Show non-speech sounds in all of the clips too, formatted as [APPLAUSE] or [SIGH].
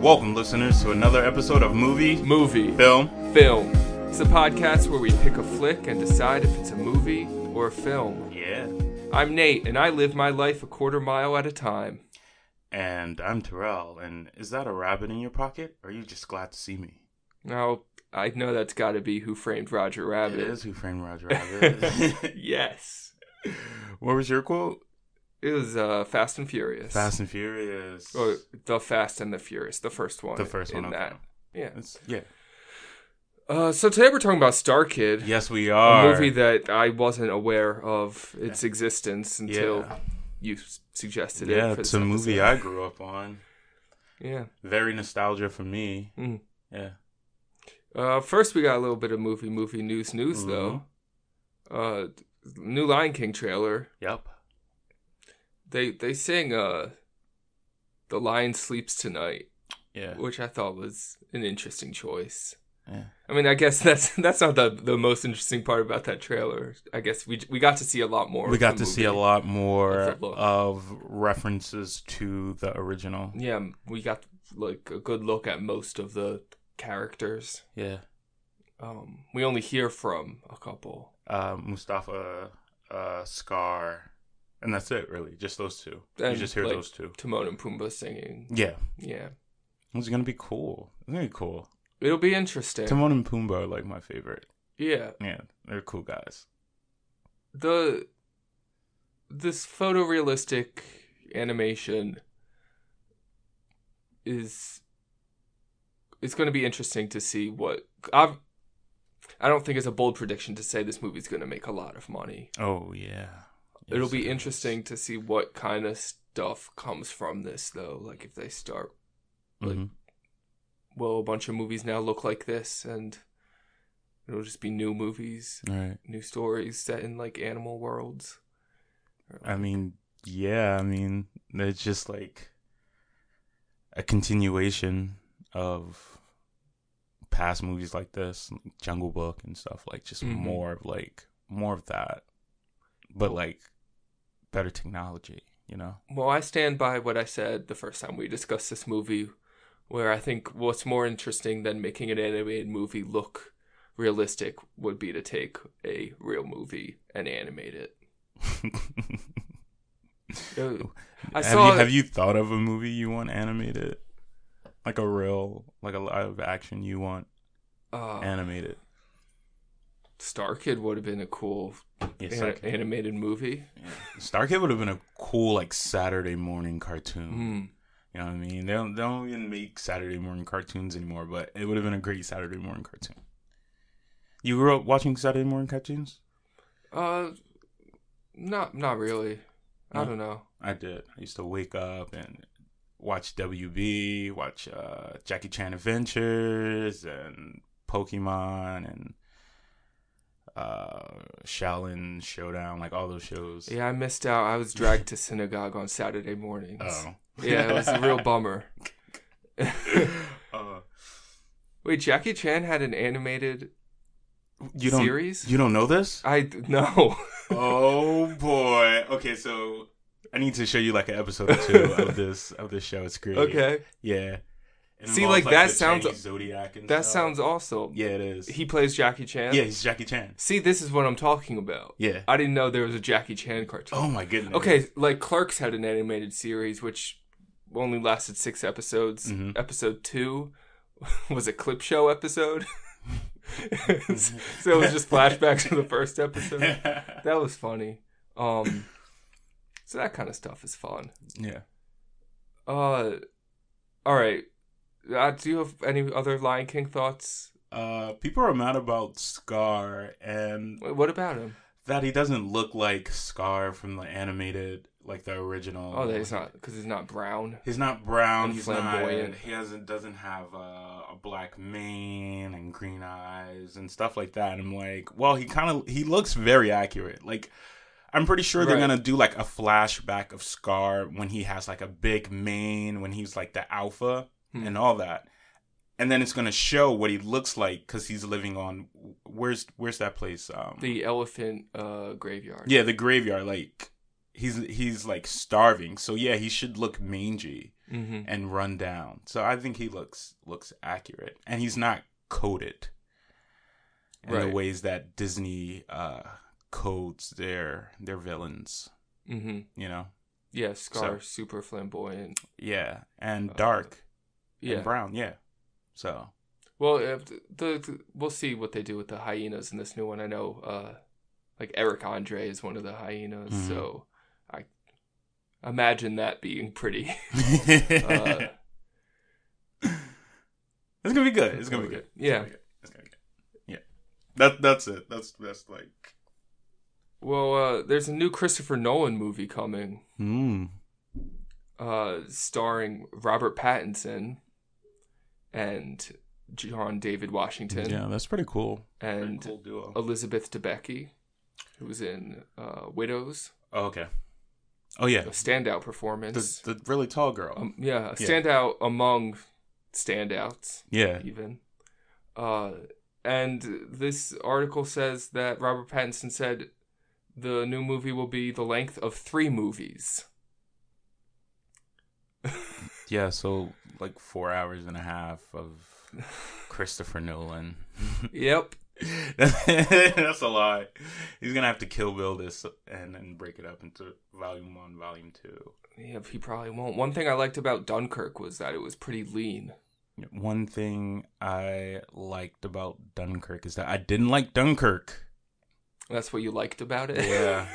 Welcome, listeners, to another episode of Movie Movie. Film. Film. It's a podcast where we pick a flick and decide if it's a movie or a film. Yeah. I'm Nate, and I live my life a quarter mile at a time. And I'm Terrell. And is that a rabbit in your pocket? Or are you just glad to see me? No, I know that's got to be Who Framed Roger Rabbit. It is Who Framed Roger [LAUGHS] Rabbit. [LAUGHS] yes. what was your quote? It was uh, Fast and Furious. Fast and Furious. Or The Fast and the Furious, the first one. The first in one, okay. that. Yeah. It's- yeah. Uh, so today we're talking about Star Kid. Yes, we are. A movie that I wasn't aware of its existence until Yeah. you suggested it. Yeah, it's a movie. I grew up on. Yeah. Very nostalgia for me. Mm. Yeah. Uh, first, we got a little bit of movie, movie news, news Mm-hmm. though. Uh, new Lion King trailer. Yep. They they sing uh, "The Lion Sleeps Tonight," Yeah. which I thought was an interesting choice. Yeah. I mean, I guess [LAUGHS] that's that's not the the most interesting part about that trailer. I guess we we got to see a lot more. We of got to see a lot more of of references to the original. Yeah, we got like a good look at most of the characters. Yeah. Um, we only hear from a couple. uh, Mustafa, uh, Scar, and that's it. Really, just those two. you just hear like, those two. Timon and Pumbaa singing. Yeah, Yeah, it's gonna be cool. It's gonna be cool. it'll be interesting. Timon and Pumbaa are like my favorite. yeah, Yeah, they're cool guys. the this photorealistic animation is it's going to be interesting to see what I've. I don't think it's a bold prediction to say this movie's going to make a lot of money. Oh yeah, It'll be interesting to see what kind of stuff comes from this, though. Like if they start, like, Mhm. will a bunch of movies now look like this, and it'll just be new movies, Right. new stories set in like animal worlds. Or, I mean, yeah. I mean, it's just like a continuation of past movies like this, Jungle Book and stuff. Like just Mhm. more of like more of that, but like better technology. You know. Well, I stand by what I said the first time we discussed this movie, where I think what's more interesting than making an animated movie look realistic would be to take a real movie and animate it. [LAUGHS] Uh, I have saw you have you thought of a movie you want animated? Like a real like a live action you want uh, animated. Star Kid would have been a cool Yeah, an- Star Kid. animated movie. Star Kid would have been a cool like Saturday morning cartoon. Mm. You know what I mean? They don't, they don't even make Saturday morning cartoons anymore, but it would have been a great Saturday morning cartoon. You grew up watching Saturday morning cartoons? Uh, not not really. I don't know. I did. I used to wake up and watch WB, watch uh, Jackie Chan Adventures and Pokemon and uh, Xiaolin Showdown, like all those shows. Yeah, I missed out. I was dragged to synagogue on Saturday mornings. Oh. Yeah, it was a real bummer. [LAUGHS] Uh, Wait, Jackie Chan had an animated you don't series? you don't know this? I no. [LAUGHS] oh boy. Okay, so I need to show you like an episode or two of this of this show. It's great. okay, Yeah. See, involves, like, that sounds- Chinese zodiac and that stuff. sounds awesome. Yeah, it is. He plays Jackie Chan. yeah, he's Jackie Chan. See, this is what I'm talking about. Yeah. I didn't know there was a Jackie Chan cartoon. Oh my goodness. Okay, like Clerks had an animated series which only lasted six episodes. Mhm. Episode two [LAUGHS] was a clip show episode. [LAUGHS] so it was just flashbacks to the first episode. [LAUGHS] That was funny. Um so that kind of stuff is fun. yeah. Uh all right. Uh, do you have any other Lion King thoughts? Uh, people are mad about Scar and Wh- What about him? that he doesn't look like Scar from the animated, like the original. Oh, that he's not because he's not brown. He's not brown. He's flamboyant. not. He hasn't doesn't have uh, a black mane and green eyes and stuff like that. And I'm like, well, he kind of he looks very accurate. Like, I'm pretty sure they're Right. gonna do like a flashback of Scar when he has like a big mane, when he's like the alpha Hmm. and all that. And then it's gonna show what he looks like because he's living on where's where's that place? Um, The elephant uh graveyard. yeah, the graveyard. Like he's he's like starving. So yeah, he should look mangy. Mm-hmm. and run down. So I think he looks looks accurate, and he's not coded in the ways that Disney uh, codes their their villains. Mm-hmm. You know, Yeah, Scar, So- super flamboyant. yeah, and Uh, dark Yeah. and brown, yeah. So Well, if the, the we'll see what they do with the hyenas in this new one. I know, uh, like Eric Andre is one of the hyenas, Mhm. so I imagine that being pretty. [LAUGHS] [LAUGHS] it's uh, gonna be good. It's gonna be good. Yeah. gonna be good. It's gonna be good. Yeah, that that's it. That's that's like. Well, uh, there's a new Christopher Nolan movie coming, Mm. uh, starring Robert Pattinson and John David Washington Yeah, that's pretty cool. and pretty cool duo. Elizabeth Debicki, who was in uh, Widows, Oh, okay. Oh yeah, a standout performance. the the really tall girl. Um, yeah, a Yeah. standout among standouts, yeah. even. Uh, and this article says that Robert Pattinson said the new movie will be the length of three movies. Yeah, so like four hours and a half of [LAUGHS] Christopher Nolan. [LAUGHS] Yep. [LAUGHS] That's a lie. He's gonna have to kill Bill this and then break it up into volume one, volume two. Yeah, he probably won't. One thing I liked about Dunkirk was that it was pretty lean. One thing I liked about Dunkirk is that I didn't like Dunkirk. That's what you liked about it. Yeah,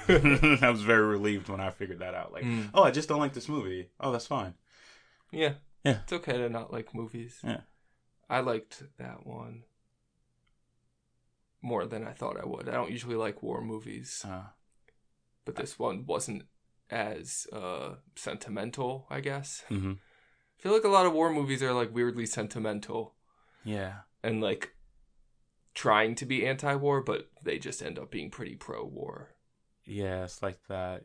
I was very relieved when I figured that out. Like, Mm. oh, I just don't like this movie. Oh, that's fine. Yeah. Yeah. It's okay to not like movies. Yeah. I liked that one more than I thought I would. I don't usually like war movies, Uh, but this one wasn't as uh sentimental, I guess. hmm I feel like a lot of war movies are like weirdly sentimental Yeah. and like trying to be anti-war, but they just end up being pretty pro-war. Yeah, it's like that.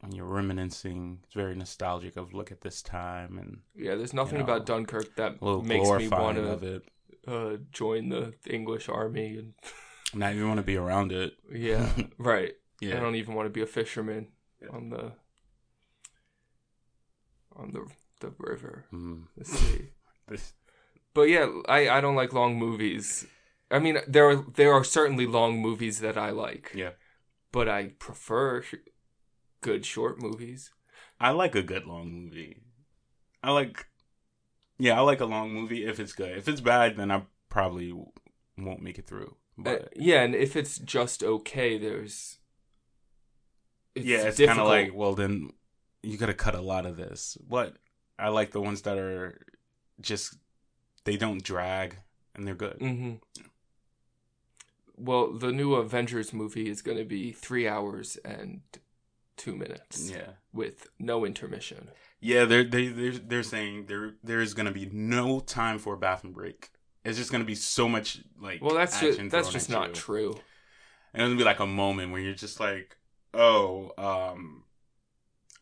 When you're reminiscing, it's very nostalgic of look at this time and Yeah, there's nothing know, about Dunkirk that makes me want to uh, join the English army. And [LAUGHS] Not even want to be around it. yeah, [LAUGHS] right. Yeah, I don't even want to be a fisherman Yeah. on the on the the river, Mm. the sea. [LAUGHS] This- But yeah, I, I don't like long movies. I mean, there are there are certainly long movies that I like. Yeah. But I prefer good short movies. I like a good long movie. I like, yeah, I like a long movie if it's good. If it's bad, then I probably won't make it through. Uh, But yeah, and if it's just okay, there's it's yeah, it's kind of like, well, then you got to cut a lot of this. What I like the ones that are just they don't drag and they're good. hmm Well, the new Avengers movie is going to be three hours and two minutes Yeah, with no intermission. yeah. They're they they're they're saying there there is gonna be no time for a bathroom break. It's just gonna be so much like Well, that's just that's just not you. true. And it'll be like a moment where you're just like, oh, um,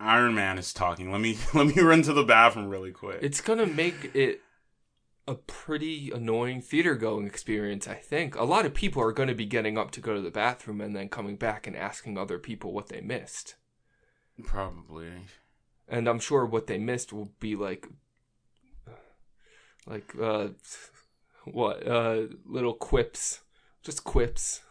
Iron Man is talking. Let me [LAUGHS] let me run to the bathroom really quick. It's going to make it a pretty annoying theater going experience, I think. A lot of people are going to be getting up to go to the bathroom and then coming back and asking other people what they missed. Probably. And I'm sure what they missed will be like like uh what uh little quips. Just quips.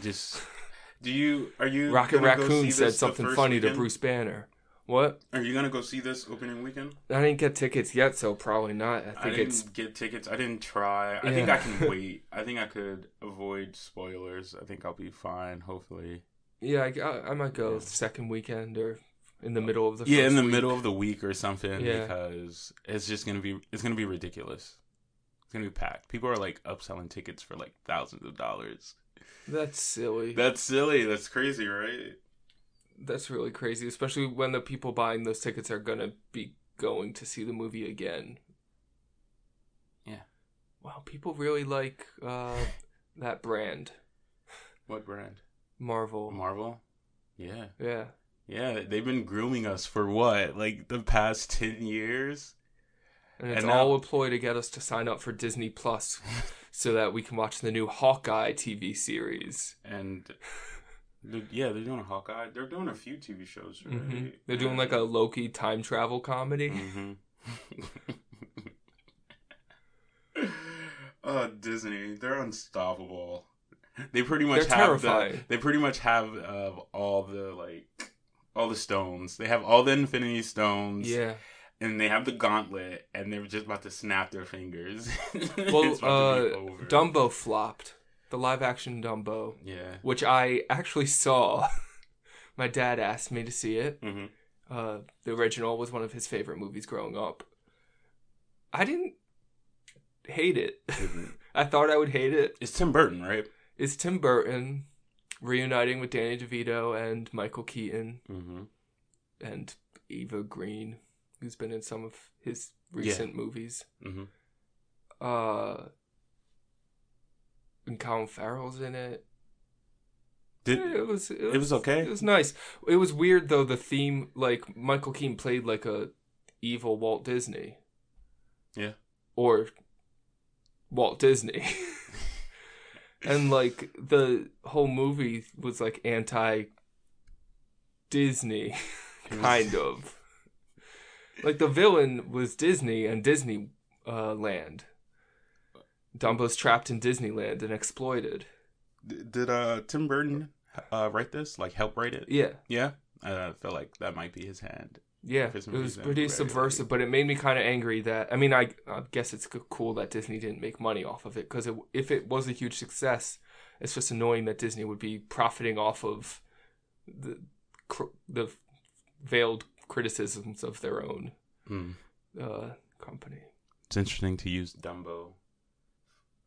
Just [LAUGHS] do you are you Rocket gonna go see Raccoon said something first funny to? Bruce Banner. What? Are you gonna go see this opening weekend? I didn't get tickets yet, so probably not. I I, didn't it's get tickets. I didn't try. I think I can [LAUGHS] wait. I think I could avoid spoilers. I think I'll be fine. Hopefully. yeah. I, I, I might go Yeah. second weekend or in the middle of the yeah, in the week. middle of the week or something Yeah. because it's just gonna be it's gonna be ridiculous. It's gonna be packed. People are like upselling tickets for like thousands of dollars. That's silly. That's silly. That's crazy, right? That's really crazy, especially when the people buying those tickets are gonna be going to see the movie again. Yeah. Wow, people really like uh, that brand, What brand? Marvel. Marvel. Yeah, yeah. Yeah. They've been grooming us for what, like the past ten years. And it's And all now- a ploy to get us to sign up for Disney Plus [LAUGHS] so that we can watch the new Hawkeye TV series. And they're, yeah, they're doing a Hawkeye. They're doing a few TV shows. Right? hmm They're doing like a Loki time travel comedy. hmm uh, [LAUGHS] Disney, they're unstoppable. They pretty much They're have the, they pretty much have uh, all the like all the stones. They have all the Infinity Stones. Yeah. and they have the gauntlet, and they were just about to snap their fingers. [LAUGHS] Well, It's about to be uh, over. Dumbo flopped. The live action Dumbo, Yeah. which I actually saw. [LAUGHS] My dad asked me to see it. hmm Uh, the original was one of his favorite movies growing up. I didn't hate it. [LAUGHS] I thought I would hate it. It's Tim Burton, right? It's Tim Burton reuniting with Danny DeVito and Michael Keaton Mm-hmm. and Eva Green, who's been in some of his recent movies. Mm-hmm. Uh, and Colin Farrell's in it. Did it was it was, it was okay? It was nice. It was weird though. The theme, like Michael Keaton played like a evil Walt Disney. Yeah. Or Walt Disney. [LAUGHS] and like the whole movie was like anti Disney, [LAUGHS] kind of. Like the villain was Disney and Disney uh, Land. Dumbo's trapped in Disneyland and exploited. Did uh Tim Burton uh write this? Like help write it? Yeah. Yeah. I feel like that might be his hand. Yeah, it was pretty right, subversive, but it made me kind of angry that I mean, I, I guess it's cool that Disney didn't make money off of it because it, if it was a huge success, it's just annoying that Disney would be profiting off of the cr- the veiled criticisms of their own Hmm. uh, company. It's interesting to use Dumbo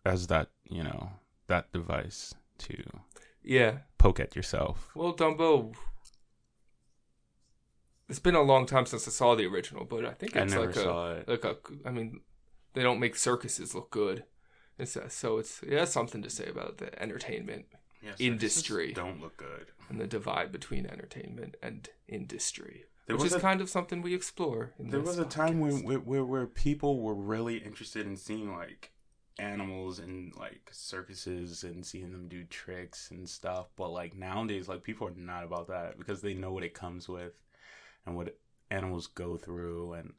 as that, you know, that device to Yeah, poke at yourself. well, Dumbo. It's been a long time since I saw the original, but I think it's never like a it. like a i mean they don't make circuses look good it's, uh, so it's yeah something to say about the entertainment Yeah, industry. don't look good. and the divide between entertainment and industry There which was is a- kind of something we explore in There this was a time when where, where where people were really interested in seeing like animals and like circuses and seeing them do tricks and stuff, but like nowadays, like people are not about that because they know what it comes with and what animals go through and.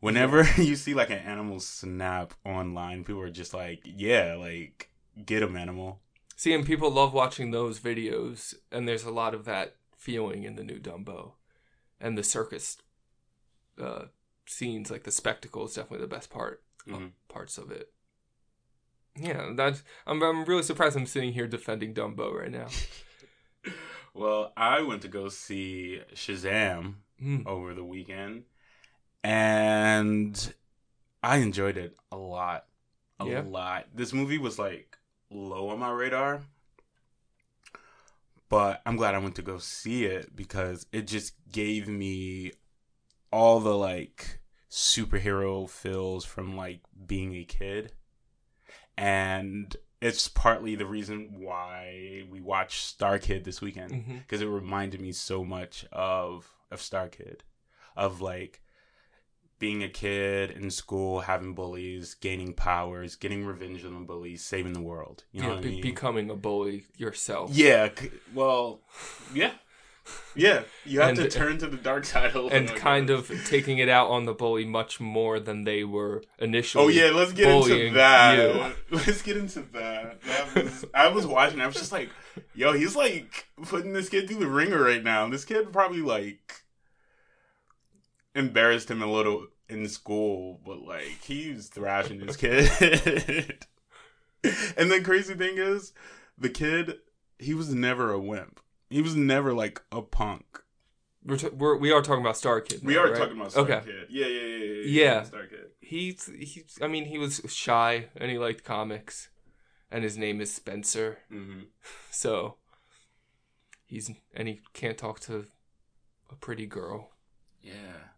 Whenever [LAUGHS] you see like an animal snap online, people are just like, "Yeah, like get him, animal." see and people love watching those videos and there's a lot of that feeling in the new dumbo and the circus uh scenes like the spectacle is definitely the best part Mhm. parts of it yeah that's I'm, I'm really surprised i'm sitting here defending dumbo right now [LAUGHS] Well, I went to go see Shazam Hmm. over the weekend, and I enjoyed it a lot. A Yeah? lot. This movie was like low on my radar, but I'm glad I went to go see it because it just gave me all the like superhero feels from like being a kid. And it's partly the reason why we watched Star Kid this weekend Mhm. because it reminded me so much of of Star Kid, of like being a kid in school, having bullies, gaining powers, getting revenge on the bullies, saving the world. You know yeah, what be- I mean? becoming a bully yourself. yeah. Well, yeah, yeah. You have to turn to the dark side a little and kind of taking it out on the bully much more than they were initially. Oh yeah, let's get into that. you. [LAUGHS] Let's get into that. That was I was watching. I was just like, yo, he's like putting this kid through the ringer right now. This kid probably like embarrassed him a little in school, but like he's thrashing his kid. [LAUGHS] and the crazy thing is, the kid he was never a wimp. He was never like a punk. We're, t- we're we are talking about Star Kid. We are right? talking about Star Okay. Kid. Yeah, yeah, yeah, yeah. Yeah. Star Kid. He's he's. I mean, he was shy and he liked comics, and his name is Spencer. Mm-hmm. [LAUGHS] So he's and he can't talk to a pretty girl. Yeah.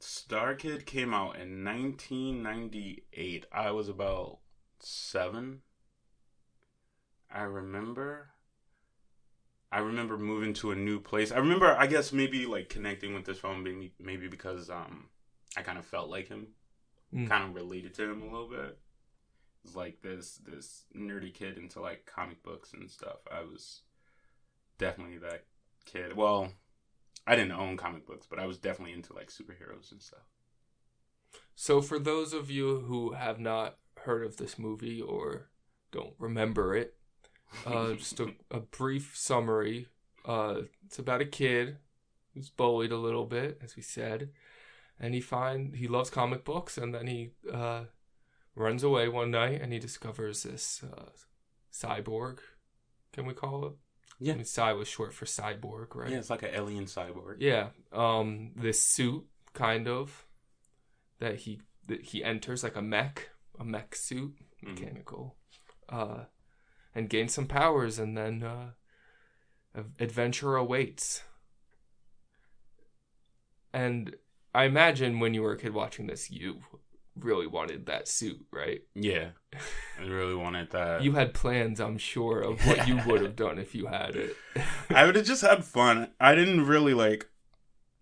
Star Kid came out in 1998. I was about seven. I remember. I remember moving to a new place. I remember, I guess, maybe like connecting with this film, maybe, maybe because um, I kind of felt like him, Mm. kind of related to him a little bit. It's like this this nerdy kid into like comic books and stuff. I was definitely that kid. Well, I didn't own comic books, but I was definitely into like superheroes and stuff. So, for those of you who have not heard of this movie or don't remember it, [LAUGHS] uh, just a, a brief summary. Uh, it's about a kid who's bullied a little bit, as we said, and he find he loves comic books, and then he uh, runs away one night and he discovers this uh, cyborg. Can we call it? Yeah. I mean, Cy was short for cyborg, right? Yeah, it's like an alien cyborg. Yeah. Um, this suit, kind of, that he that he enters like a mech, a mech suit, Mhm. mechanical, uh, and gains some powers, and then uh, adventure awaits. And I imagine when you were a kid watching this, you really wanted that suit, right? Yeah. I really wanted that. You had plans, I'm sure, of what you would have done if you had it. [LAUGHS] I would have just had fun. I didn't really like.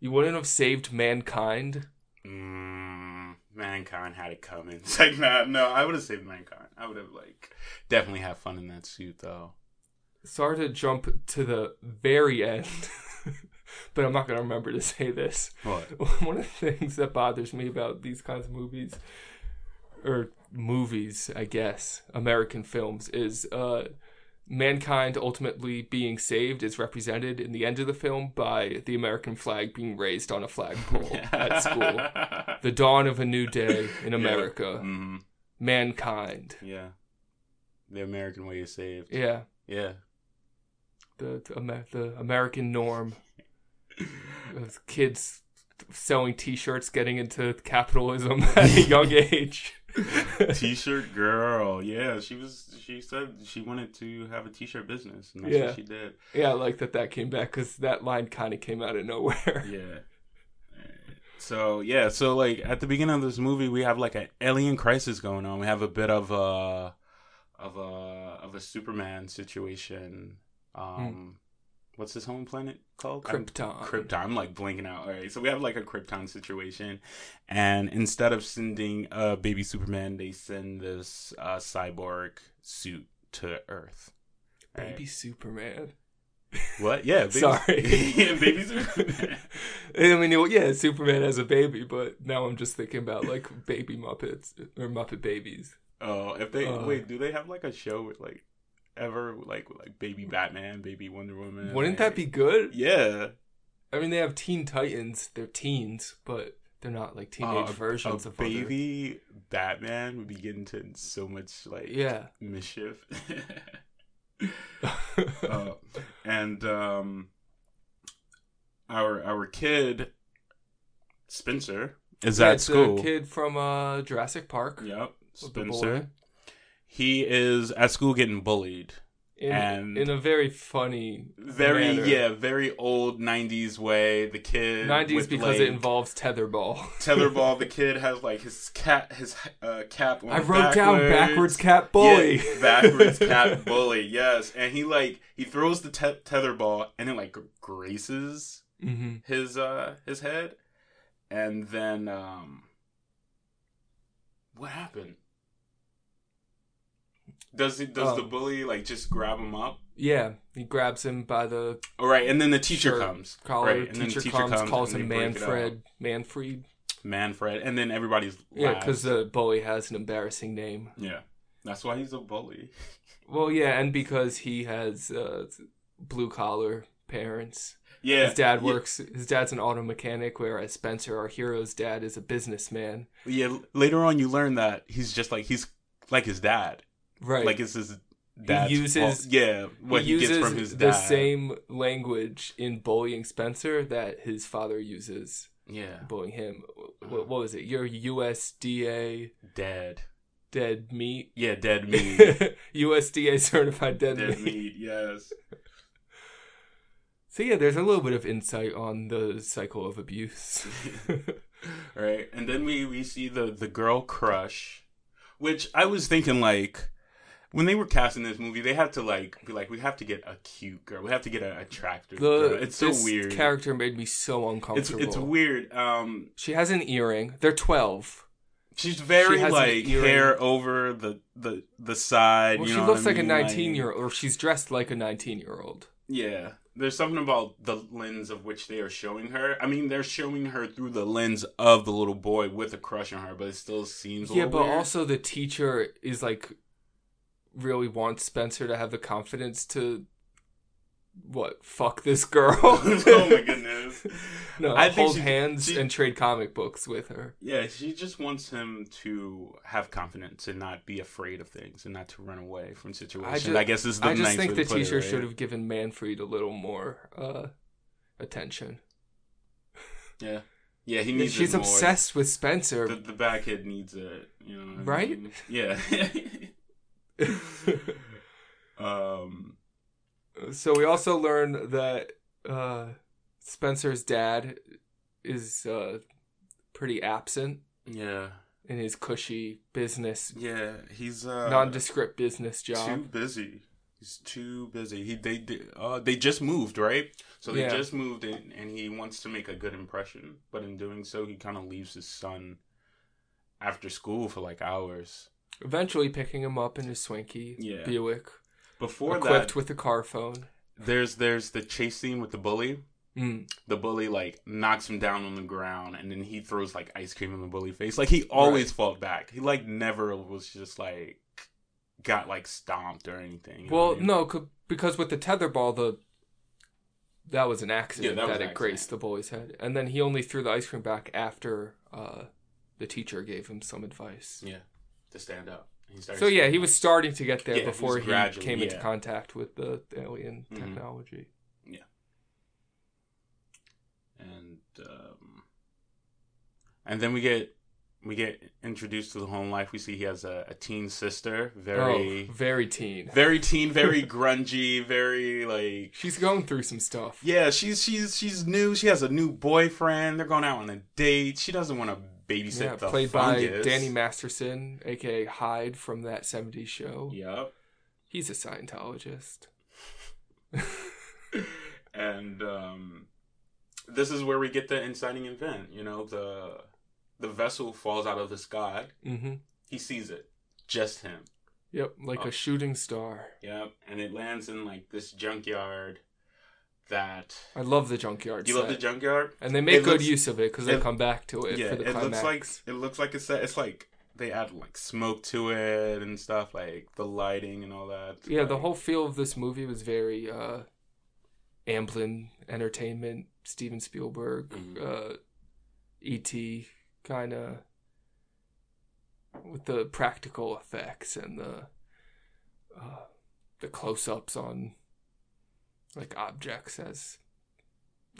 you wouldn't have saved mankind. Mm, mankind had it coming. It's [LAUGHS] like, nah, no, I would have saved mankind. I would have like definitely had fun in that suit though. Sorry to jump to the very end, [LAUGHS] but I'm not going to remember to [LAUGHS] say this. What? [LAUGHS] One of the things that bothers me about these kinds of movies, or movies, I guess, American films, is uh, mankind ultimately being saved is represented in the end of the film by the American flag being raised on a flagpole [LAUGHS] at school. The dawn of a new day in America. hmm Mankind. Yeah. The American way is saved. Yeah. Yeah. the the, the American norm kids selling T-shirts, getting into capitalism [LAUGHS] at a young [LAUGHS] age. T-shirt girl. Yeah, she was. She said she wanted to have a T-shirt business, and that's Yeah. what she did. yeah, I like that that came back because that line kind of came out of nowhere. [LAUGHS] Yeah. So yeah, so like at the beginning of this movie, we have like an alien crisis going on. We have a bit of a of a of a Superman situation. Um, what's his home planet called? I'm- Krypton. Krypton. I'm like blinking out. All right, so we have like a Krypton situation, and instead of sending a baby Superman, they send this uh, cyborg suit to Earth. All right. Baby Superman. What? Yeah. Baby, [LAUGHS] Sorry. [LAUGHS] yeah, baby Superman. [LAUGHS] I mean, yeah, Superman as a baby, but now I'm just thinking about like baby Muppets or Muppet babies. Oh, if they Uh, wait, do they have like a show with like ever like like baby Batman, baby Wonder Woman? Wouldn't like- that be good? Yeah. I mean, they have Teen Titans. They're teens, but they're not like teenage Uh, versions a of other- baby Batman would be getting into so much like Yeah. mischief. [LAUGHS] [LAUGHS] uh, and um, our our kid Spencer is Yeah, at school. Kid from uh, Jurassic Park. Yep, With the boy. Spencer. He is at school getting bullied. In, And- in a very funny Very manner. yeah, very old '90s way. The kid 90s because like, it involves tetherball. [LAUGHS] tetherball. The kid has like his cat, his uh, cap. On I wrote down backwards backwards cat bully. Yeah, [LAUGHS] backwards cat bully. Yes, and he like he throws the te- tetherball and it like graces hmm his uh his head, and then um, what happened? Does it does Oh. the bully like just grab him up? Yeah, he grabs him by the All right, and then the teacher comes. collar. right, and then teacher, the teacher comes, comes calls him they break it up. Manfred. Manfred. Manfred, and then everybody's Yeah, because the bully has an embarrassing name. yeah, that's why he's a bully. [LAUGHS] Well, yeah, and because he has uh, blue collar parents. Yeah, His dad yeah, works. His dad's an auto mechanic, whereas Spencer, our hero's dad, is a businessman. Yeah, later on you learn that he's just like he's like his dad. Right. Like it's his dad. uses- yeah, what he, he uses gets from his the same language in bullying Spencer that his father uses Yeah, bullying him. What, uh-huh. what was it? Your USDA dead. dead meat. Yeah, dead meat. [LAUGHS] USDA certified dead, dead meat. meat. Yes. So yeah, there's a little bit of insight on the cycle of abuse. [LAUGHS] right, and then we we see the the girl crush, which I was thinking like. When they were casting this movie, they had to like be like, we have to get a cute girl. We have to get an attractive the girl. It's so weird. Character made me so uncomfortable. it's weird. Um, She has an earring. They're twelve. She's very She like hair over the the the side. Well, you she know looks what I like a mean? 19 year old, or she's dressed like a 19 year old. Yeah. There's something about the lens of which they are showing her. I mean, they're showing her through the lens of the little boy with a crush on her, but it still seems a Yeah, but weird. also the teacher is like really wants Spencer to have the confidence to what fuck this girl. [LAUGHS] oh my goodness. [LAUGHS] No, I hold she- hands she- and trade comic books with her. Yeah, she just wants him to have confidence and not be afraid of things and not to run away from situations. I, ju- guess this is the I just nice think the teacher right? should have given Manfred a little more uh, attention. Yeah. Yeah, he needs She's obsessed with Spencer. The, the back kid needs it, you know. what I Right? mean? Yeah. [LAUGHS] [LAUGHS] um so we also learn that uh, Spencer's dad is uh, pretty absent yeah. in his cushy business, Yeah, he's uh nondescript business job. too busy. He's too busy. He they they, uh they just moved, right? So they Yeah. just moved in and he wants to make a good impression, but in doing so he kind of leaves his son after school for like hours. Eventually picking him up in his swanky Yeah. Buick, Before equipped that, with a car phone. there's there's the chase scene with the bully. Mm. The bully like knocks him down on the ground, and then he throws like ice cream in the bully face. Like he always fought back. He like never was just like got like stomped or anything. Well, I mean? no, because with the tetherball, the that was an accident Yeah, that that, it graced the boy's head, and then he only threw the ice cream back after uh, the teacher gave him some advice. Yeah, to stand up. He So yeah, he was starting to get there Yeah, before he came into contact with the alien Mhm. technology. Yeah. And um, and then we get we get introduced to the home life. We see he has a, a teen sister, very oh, very teen. very teen, very [LAUGHS] grungy, very like She's going through some stuff. yeah. She's she's she's new. She has a new boyfriend. They're going out on a date. She doesn't want to babysit Yeah, the played fungus. by Danny Masterson, aka Hyde from that '70s show. Yep. He's a Scientologist. [LAUGHS] and um, this is where we get the inciting event. You know, the the vessel falls out of the sky. hmm He sees it, just him. Yep, like Oh. a shooting star. Yep, and it lands in like this junkyard. That I love the junkyard. you love the junkyard. and they make It good looks- use of it because they come back to it yeah, for the it climax. looks like it looks like a set. It's like they add like smoke to it and stuff, like the lighting and all that. yeah, the whole feel of this movie was very uh, Amblin Entertainment, Steven Spielberg, Mhm. uh, E.T. kind of with the practical effects and the uh, the close-ups on like objects as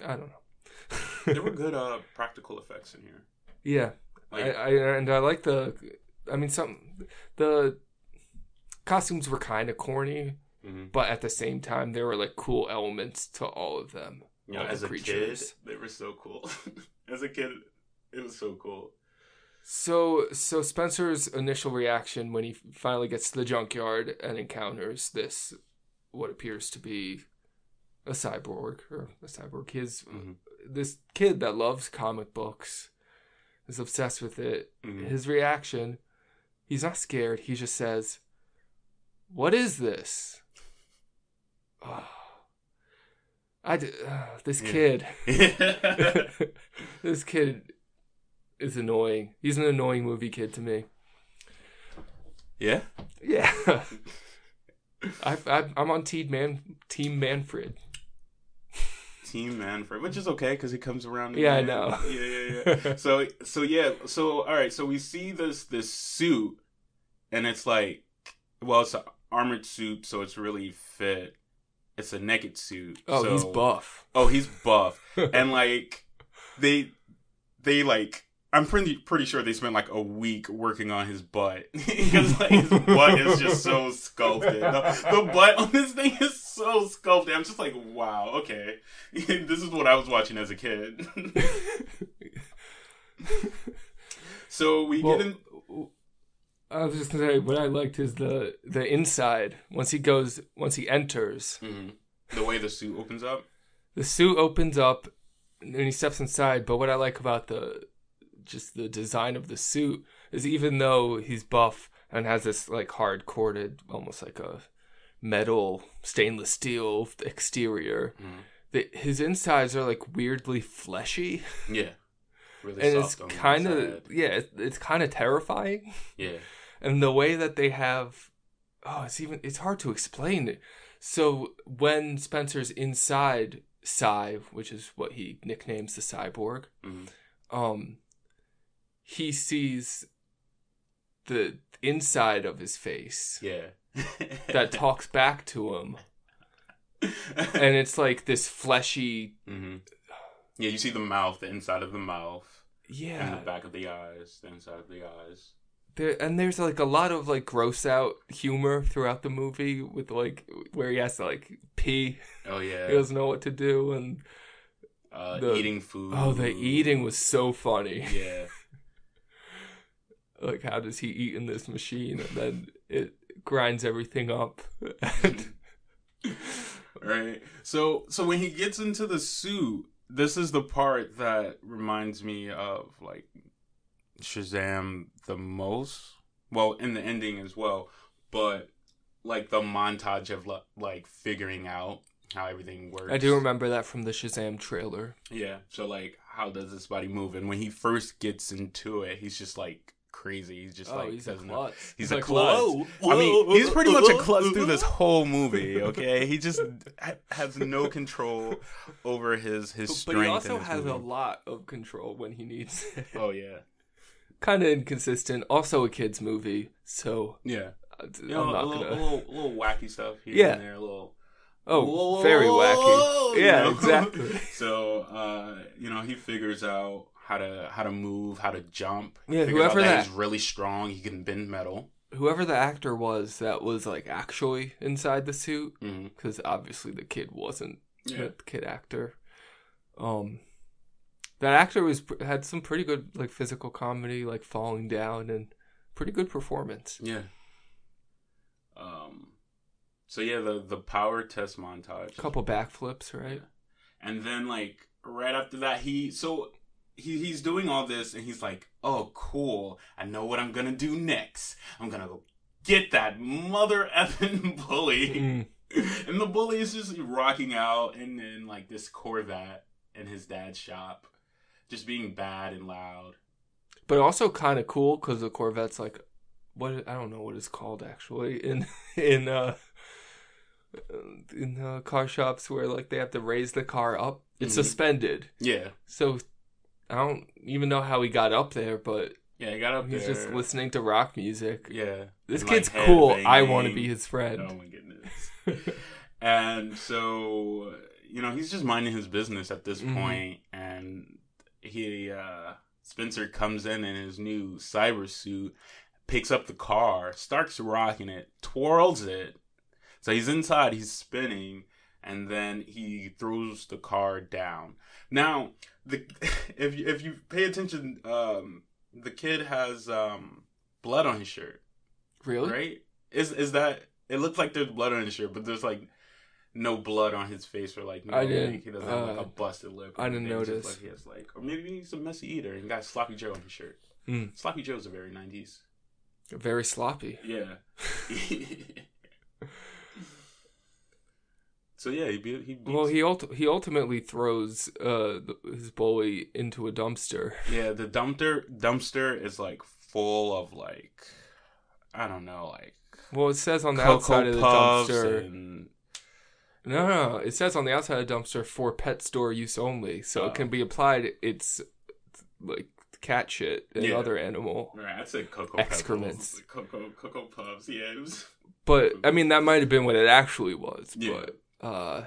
I don't know. there were [LAUGHS] good uh practical effects in here. yeah, Like I, I and I like the. I mean, some the costumes were kind of corny, mhm. but at the same time, there were like cool elements to all of them. you know, all the as a creatures. kid, they were so cool. [LAUGHS] as a kid, it was so cool. So, so Spencer's initial reaction when he finally gets to the junkyard and encounters this, what appears to be a cyborg or a cyborg, his Mhm. this kid that loves comic books, is obsessed with it. Mhm. His reaction, he's not scared. He just says, "What is this?" Oh, [SIGHS] I d- uh, this kid. Mm-hmm. [LAUGHS] [LAUGHS] this kid is annoying. He's an annoying movie kid to me. yeah. Yeah. [LAUGHS] I, I I'm on Team Man Team Manfred. Team Manfred, which is okay because he comes around. Yeah, I know. Yeah, yeah, yeah. [LAUGHS] so, so yeah, so all right, so we see this this suit, and it's like, well, it's an armored suit, so it's really fit. It's a naked suit. Oh, so- he's buff. Oh, he's buff, [LAUGHS] and like, they, they like. I'm pretty pretty sure they spent like a week working on his butt [LAUGHS] because like his butt is just so sculpted. The, the butt on this thing is so sculpted. I'm just like, wow, okay, [LAUGHS] this is what I was watching as a kid. [LAUGHS] so we Well, get in. I was just gonna say what I liked is the the inside. Once he goes, once he enters, Mhm. The way the suit opens up. the suit opens up, and he steps inside. But what I like about the just the design of the suit is even though he's buff and has this like hard corded, almost like a metal stainless steel exterior. Mhm. The, his insides are like weirdly fleshy, [LAUGHS] Yeah. Really and it's kind of yeah, it's, it's kind of terrifying. Yeah. and the way that they have oh it's even it's hard to explain so when spencer's inside Cy, which is what he nicknames the cyborg Mhm. um he sees the inside of his face Yeah. [LAUGHS] that talks back to him and it's like this fleshy hmm Yeah, you see the mouth, the inside of the mouth, Yeah. and the back of the eyes, the inside of the eyes. there, and there's like a lot of like gross out humor throughout the movie with like where he has to like pee Oh [LAUGHS] yeah. he doesn't know what to do and uh, the- eating food. Oh, the eating was so funny. Yeah. [LAUGHS] Like, how does he eat in this machine? And then it grinds everything up. [LAUGHS] right. So so when he gets into the suit, this is the part that reminds me of like Shazam the most. Well, in the ending as well, but like the montage of li- like figuring out how everything works. I do remember that from the Shazam trailer. Yeah. So like, how does this body move? And when he first gets into it, he's just like crazy. He's just like Oh, he's a klutz. He's, He's a like, klutz. "Whoa, I mean, he's pretty much a klutz through this whole movie. [LAUGHS] Okay, he just ha- has no control over his his strength. But he also has a lot of control when he needs [LAUGHS] it. Oh yeah, kind of inconsistent. Also a kids movie, so yeah. uh, You know, I'm a little, gonna. a little, a little wacky stuff here Yeah. and there. A little. Oh, Whoa, very wacky. you Yeah, know? exactly. [LAUGHS] so uh, you know, he figures out how to how to move, how to jump. Yeah, whoever that- he's really strong. He can bend metal. Whoever the actor was that was like actually inside the suit, because obviously the kid wasn't Yeah. the kid actor. Um, that actor was had some pretty good like physical comedy, like falling down, and pretty good performance. Yeah. Um. So yeah, the the power test montage. couple backflips, right? And then like right after that, he so he he's doing all this, and he's like, "Oh, cool! I know what I'm gonna do next. I'm gonna go get that mother [LAUGHS] effing bully." Mm. and the bully is just rocking out and then like this Corvette in his dad's shop, just being bad and loud. But also kind of cool because the Corvette's like, what I don't know what it's called actually in [LAUGHS] in uh in uh, car shops where like they have to raise the car up. It's Mhm. suspended, Yeah, so I don't even know how he got up there, but yeah. I got up he's there. just listening to rock music. Yeah, This and, kid's like, cool. I want to be his friend. Oh my goodness. [LAUGHS] and so, you know, he's just minding his business at this Mhm. point, and he uh Spencer comes in in his new cyber suit, picks up the car, starts rocking it, twirls it. So he's inside, he's spinning, and then he throws the car down. Now, the [LAUGHS] if you, if you pay attention, um, the kid has um blood on his shirt really? right? Is is that it looks like there's blood on his shirt, but there's like no blood on his face or like no, I didn't, like, he doesn't have like uh, a busted lip. I didn't anything. It's just notice. Like he has like, or maybe he's a messy eater and got sloppy Joe on his shirt. Mm. Sloppy Joe's a very nineties. Very sloppy. Yeah. [LAUGHS] [LAUGHS] so yeah, he beat, he beats, Well, he ult- he ultimately throws uh the, his bully into a dumpster. [LAUGHS] yeah the dumpster dumpster is like full of like I don't know like Well, it says on the cocoa outside of the dumpster. and No, no, no. It says on the outside of the dumpster for pet store use only, so Oh. it can be applied. It's like cat shit and Yeah. other animal. Right, I said cocoa Excrements. Pebbles, Cocoa cocoa puffs. Yeah, it was. [LAUGHS] But I mean, that might have been what it actually was. Yeah. But uh,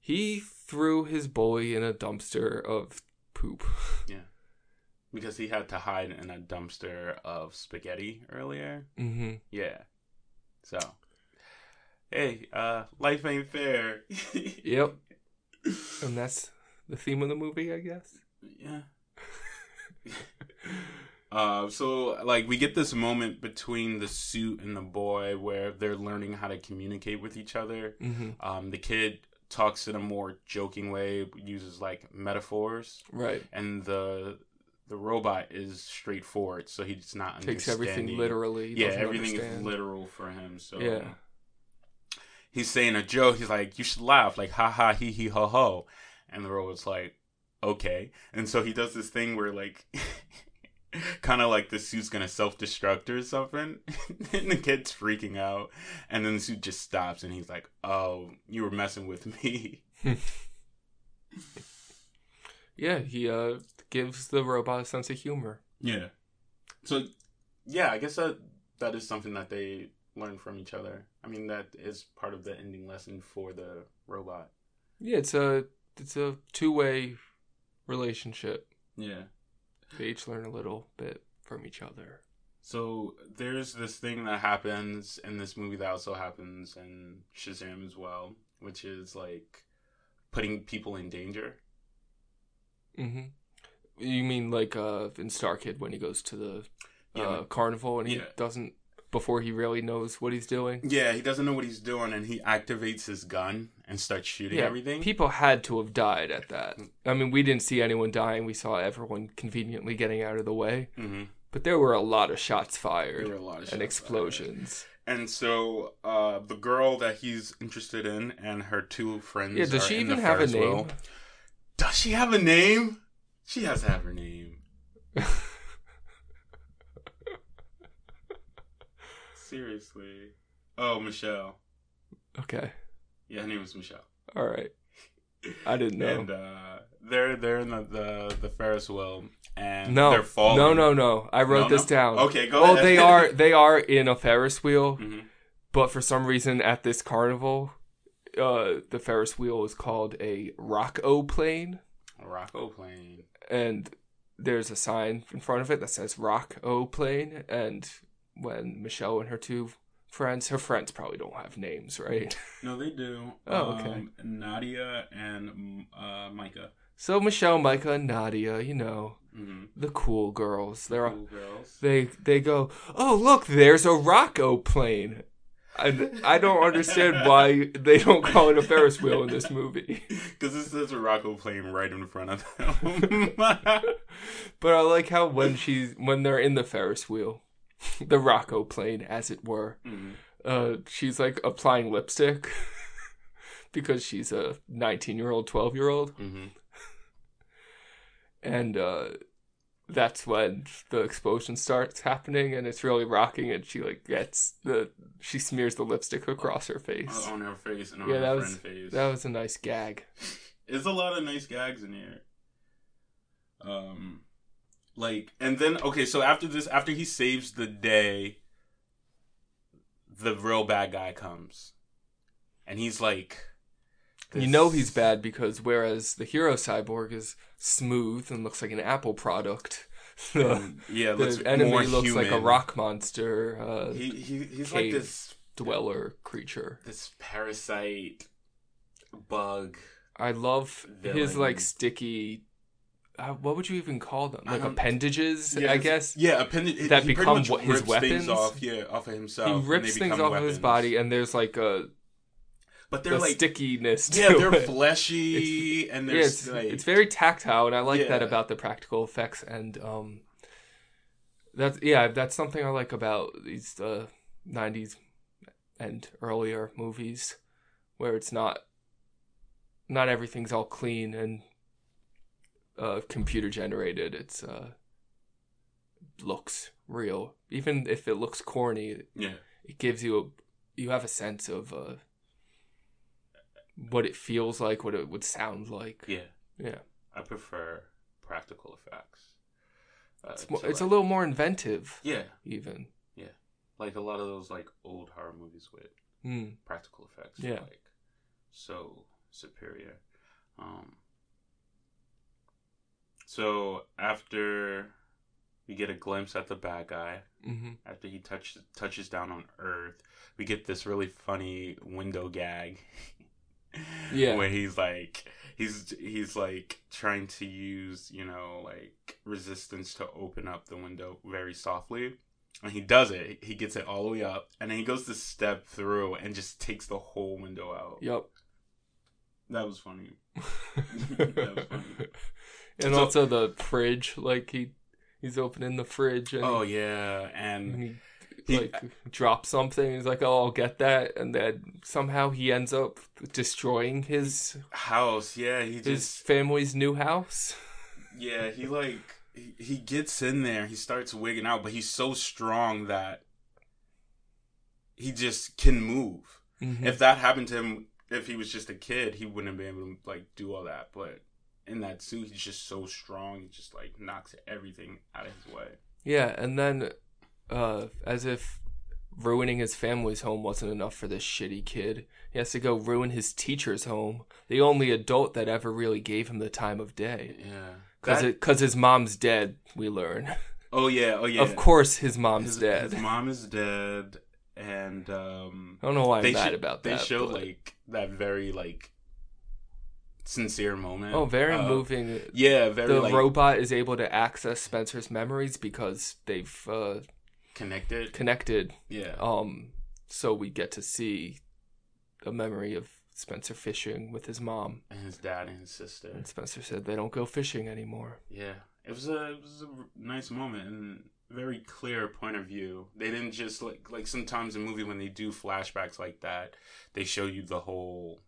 he threw his bully in a dumpster of poop. [LAUGHS] Yeah. Because he had to hide in a dumpster of spaghetti earlier. hmm Yeah. So, hey, uh, life ain't fair. [LAUGHS] Yep. And that's the theme of the movie, I guess. Yeah. [LAUGHS] uh, so like we get this moment between the suit and the boy where they're learning how to communicate with each other. hmm Um, the kid talks in a more joking way, uses like metaphors, Right. and the the robot is straightforward, so he's not Takes everything literally. Yeah, everything understand. is literal for him. So Yeah. he's saying a joke. He's like, "You should laugh," like "ha ha he he ho ho," and the robot's like, "Okay." And so he does this thing where like. [LAUGHS] [LAUGHS] kind of like the suit's gonna self-destruct or something. [LAUGHS] And the kid's freaking out. And then the suit just stops and he's like oh you were messing with me. [LAUGHS] Yeah, he uh gives the robot a sense of humor. yeah. So yeah i guess that that is something that they learn from each other. I mean that is part of the ending lesson for the robot. Yeah, it's a it's a two way relationship. yeah They each learn a little bit from each other. So there's this thing that happens in this movie that also happens in Shazam as well, which is like putting people in danger. hmm You mean like uh in Star Kid when he goes to the uh, Yeah. carnival and he Yeah. doesn't before he really knows what he's doing? Yeah, he doesn't know what he's doing, and he activates his gun and starts shooting Yeah, everything. People had to have died at that. I mean, we didn't see anyone dying. We saw everyone conveniently getting out of the way. hmm But there were a lot of shots There fired were a lot of and explosions. fired. And so uh, the girl that he's interested in and her two friends. Yeah, does she even have a name? Does she have a name? She has to have her name. [LAUGHS] Seriously. Oh, Michelle. Okay. Yeah, her name was Michelle. All right. I didn't know. And uh, they're they're in the, the the Ferris wheel and no, they're falling. no, no, no. I wrote No, this no? down. Okay, go oh, ahead. they are [LAUGHS] they are in a Ferris wheel, hmm but for some reason at this carnival, uh, the Ferris wheel is called a rock o plane, Rocco plane. and there's a sign in front of it that says rock o plane. And when Michelle and her two friends, her friends probably don't have names, right? [LAUGHS] No, they do. Oh, okay. Um, Nadia and uh, Micah. So Michelle, Micah, and Nadia, you know, Mm-hmm. the cool girls. They're cool girls. they they go, oh look, there's a Rocco plane. And I don't understand [LAUGHS] why they don't call it a Ferris wheel in this movie. [LAUGHS] Because this is a Rocco plane right in front of them. But I like how when she's when they're in the Ferris wheel, [LAUGHS] the Rocco plane, as it were, Mhm. uh, she's like applying lipstick [LAUGHS] because she's a 19 year old, 12 year old, Mhm. [LAUGHS] and uh, that's when the explosion starts happening, and it's really rocking, and she like gets the she smears the lipstick across her face. On her face and on Yeah, her that friend was- face. That was a nice gag. There's a lot of nice gags in here. Um, like, and then okay, so after this, after he saves the day, the real bad guy comes, and he's like, You know he's bad because whereas the hero cyborg is smooth and looks like an Apple product, the, and, yeah, [LAUGHS] the enemy looks like a rock monster uh, He, he he's like this dweller creature. this parasite bug. I love his like sticky. Uh, what would you even call them? Like appendages, Yeah, I guess. Yeah, appendages That become what- his rips weapons? Things off, yeah, off of himself. He and rips things off of his body, and there's like a but they're like stickiness. yeah, they're it. fleshy [LAUGHS] and Yeah, they're it's, like it's very tactile, and I like that about the practical effects. And um, that's yeah, that's something I like about these uh, '90s and earlier movies, where it's not not everything's all clean and uh, computer generated. It's uh, looks real, even if it looks corny. yeah. It gives you a you have a sense of uh, what it feels like, what it would sound like. Yeah, Yeah. I prefer practical effects. Uh, It's, more, it's a little more inventive, yeah, even. Yeah, like a lot of those like old horror movies with Mm. practical effects. Yeah. like so superior. Um. So after we get a glimpse at the bad guy, hmm after he touches touches down on Earth, we get this really funny window gag. [LAUGHS] Yeah. where he's like he's he's like trying to use you know like resistance to open up the window very softly, and he does it. He gets it all the way up, and then he goes to step through and just takes the whole window out. Yep. That was funny. [LAUGHS] [LAUGHS] That was funny. And So- also the fridge, like he he's opening the fridge and Oh yeah, and and he He- like drop something. He's like, "Oh, I'll get that," and then somehow he ends up destroying his house. Yeah, he his just family's new house. yeah he like he, he gets in there. He starts wigging out, but he's so strong that he just can move. Mhm. If that happened to him, if he was just a kid, he wouldn't be able to like do all that. But in that suit, he's just so strong. He just like knocks everything out of his way. Yeah, and then uh, as if ruining his family's home wasn't enough for this shitty kid, he has to go ruin his teacher's home, the only adult that ever really gave him the time of day. Yeah. Because That- cause his mom's dead, we learn. oh yeah. Oh yeah. Of course, his mom's his, dead. His mom is dead, and um, I don't know why I'm they mad sho- about that. They show but- like that very like sincere moment. oh, very Uh, moving. Yeah, very The like robot is able to access Spencer's memories because they've uh, connected. connected. Yeah. Um, so we get to see a memory of Spencer fishing with his mom. and his dad and his sister. And Spencer said they don't go fishing anymore. Yeah, it was a it was a nice moment and very clear point of view. They didn't just like like sometimes in movie when they do flashbacks like that, they show you the whole,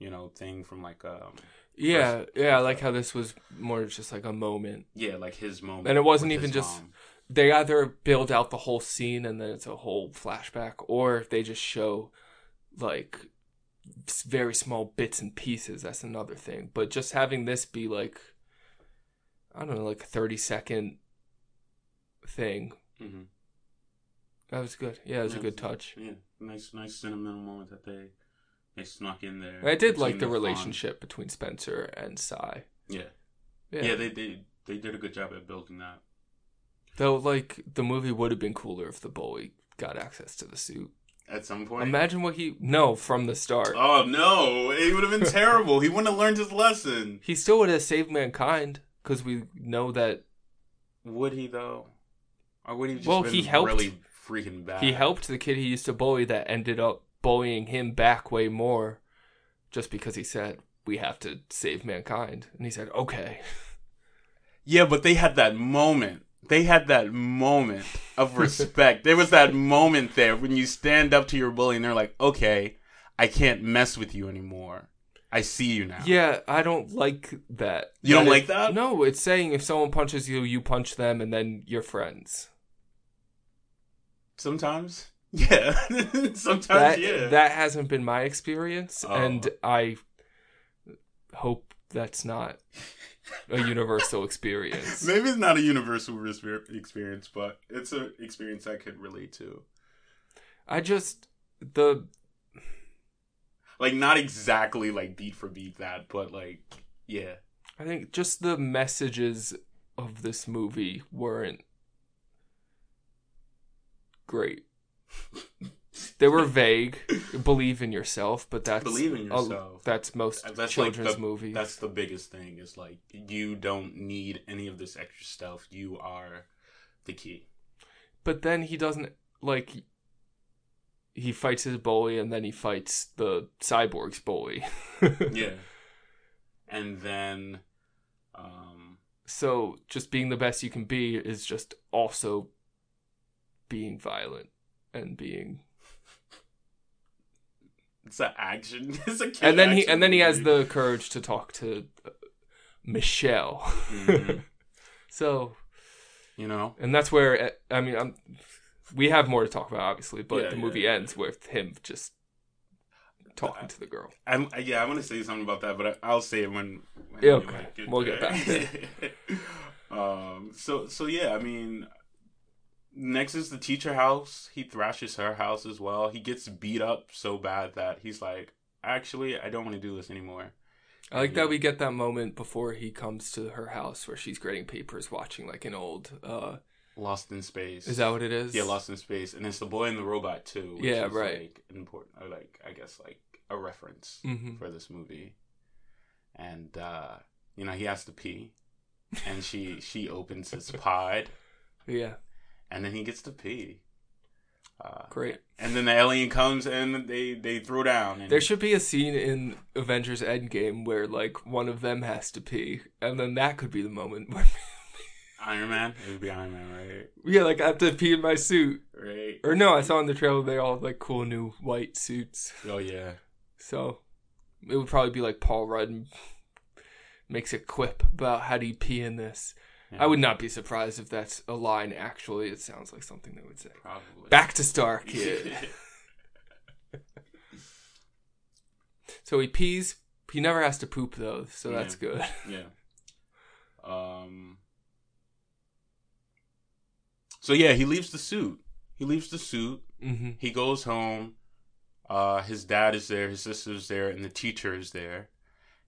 you know, thing from like um Yeah, First- yeah, I like how this was more just like a moment. yeah like his moment. And it wasn't even just- mom. They either build out the whole scene and then it's a whole flashback, or if they just show like very small bits and pieces. That's another thing. But just having this be like, I don't know, like a 30 second thing, Mhm. that was good. Yeah, it was a Yeah, good touch. Yeah, nice nice sentimental moment that they they snuck in there. I did like the fun- relationship between Spencer and Cy. Yeah. Yeah. yeah, they they they did a good job at building that. Though, like, the movie would have been cooler if the bully got access to the suit. At some point, Imagine what he. No, from the start. Oh no, it would have been [LAUGHS] terrible. He wouldn't have learned his lesson. He still would have saved mankind because we know that Would he though? Or would he just Well, he helped- really freaking bad? he helped the kid he used to bully that ended up bullying him back way more just because he said, We have to save mankind. And he said, Okay. [LAUGHS] Yeah, but they had that moment. They had that moment of [LAUGHS] respect. there was that moment there when you stand up to your bully and they're like, "Okay, I can't mess with you anymore. I see you now." Yeah, I don't like that. You don't That like that? No, it's saying if someone punches you, you punch them and then you're friends. Sometimes. Yeah. [LAUGHS] Sometimes that yeah. that hasn't been my experience, Oh. and I hope that's not a universal experience. [LAUGHS] Maybe it's not a universal experience, but it's an experience I could relate to. I just the Like not exactly like beat for beat that, but like yeah. I think just the messages of this movie weren't great. They were vague. Believe in yourself, but that's Believe in a- yourself. that's most That's like children's the- movies. That's the biggest thing. Is like you don't need any of this extra stuff. You are the key. But then he doesn't like he fights his bully and then he fights the cyborg's bully. [LAUGHS] Yeah. and then, um, So just being the best you can be is just also being violent and being it's an action. [LAUGHS] It's a and then he and then he has the courage to talk to uh, Michelle. Mhm. [LAUGHS] so you know. and that's where uh, I mean I'm we have more to talk about obviously, but Yeah, the movie yeah. ends with him just talking to the girl. I'm yeah. I want to say something about that, but I, I'll say it when. when Yeah, okay. like, We'll get back [LAUGHS] um. So so yeah. I mean, next is the teacher house. He thrashes her house as well. He gets beat up so bad that he's like, actually, I don't want to do this anymore. I like that we get that moment before he comes to her house where she's grading papers, watching like an old. uh Lost in space. Is that what it is? Yeah, Lost in Space, and it's the boy and the robot too. Which Yeah, is, right. Like important, or like I guess like a reference hmm for this movie, and uh, you know he has to pee, and she she opens his pod, [LAUGHS] Yeah, and then he gets to pee. Uh, great. And then the alien comes and they they throw down. And There should be a scene in Avengers Endgame where like one of them has to pee, and then that could be the moment where [LAUGHS] Iron Man. It would be Iron Man, right? Yeah, like I have to pee in my suit. Right. Or no, I saw in the trailer they all have like cool new white suits. Oh yeah. So it would probably be like Paul Rudd makes a quip about how do you pee in this. Yeah. I would not be surprised if that's a line. Actually, it sounds like something they would say. probably Back to Star Kid. [LAUGHS] so he pees. He never has to poop though, so that's good. [LAUGHS] yeah. Um. So yeah, he leaves the suit. He leaves the suit. hmm He goes home. Uh, his dad is there, his sister's there, and the teacher is there,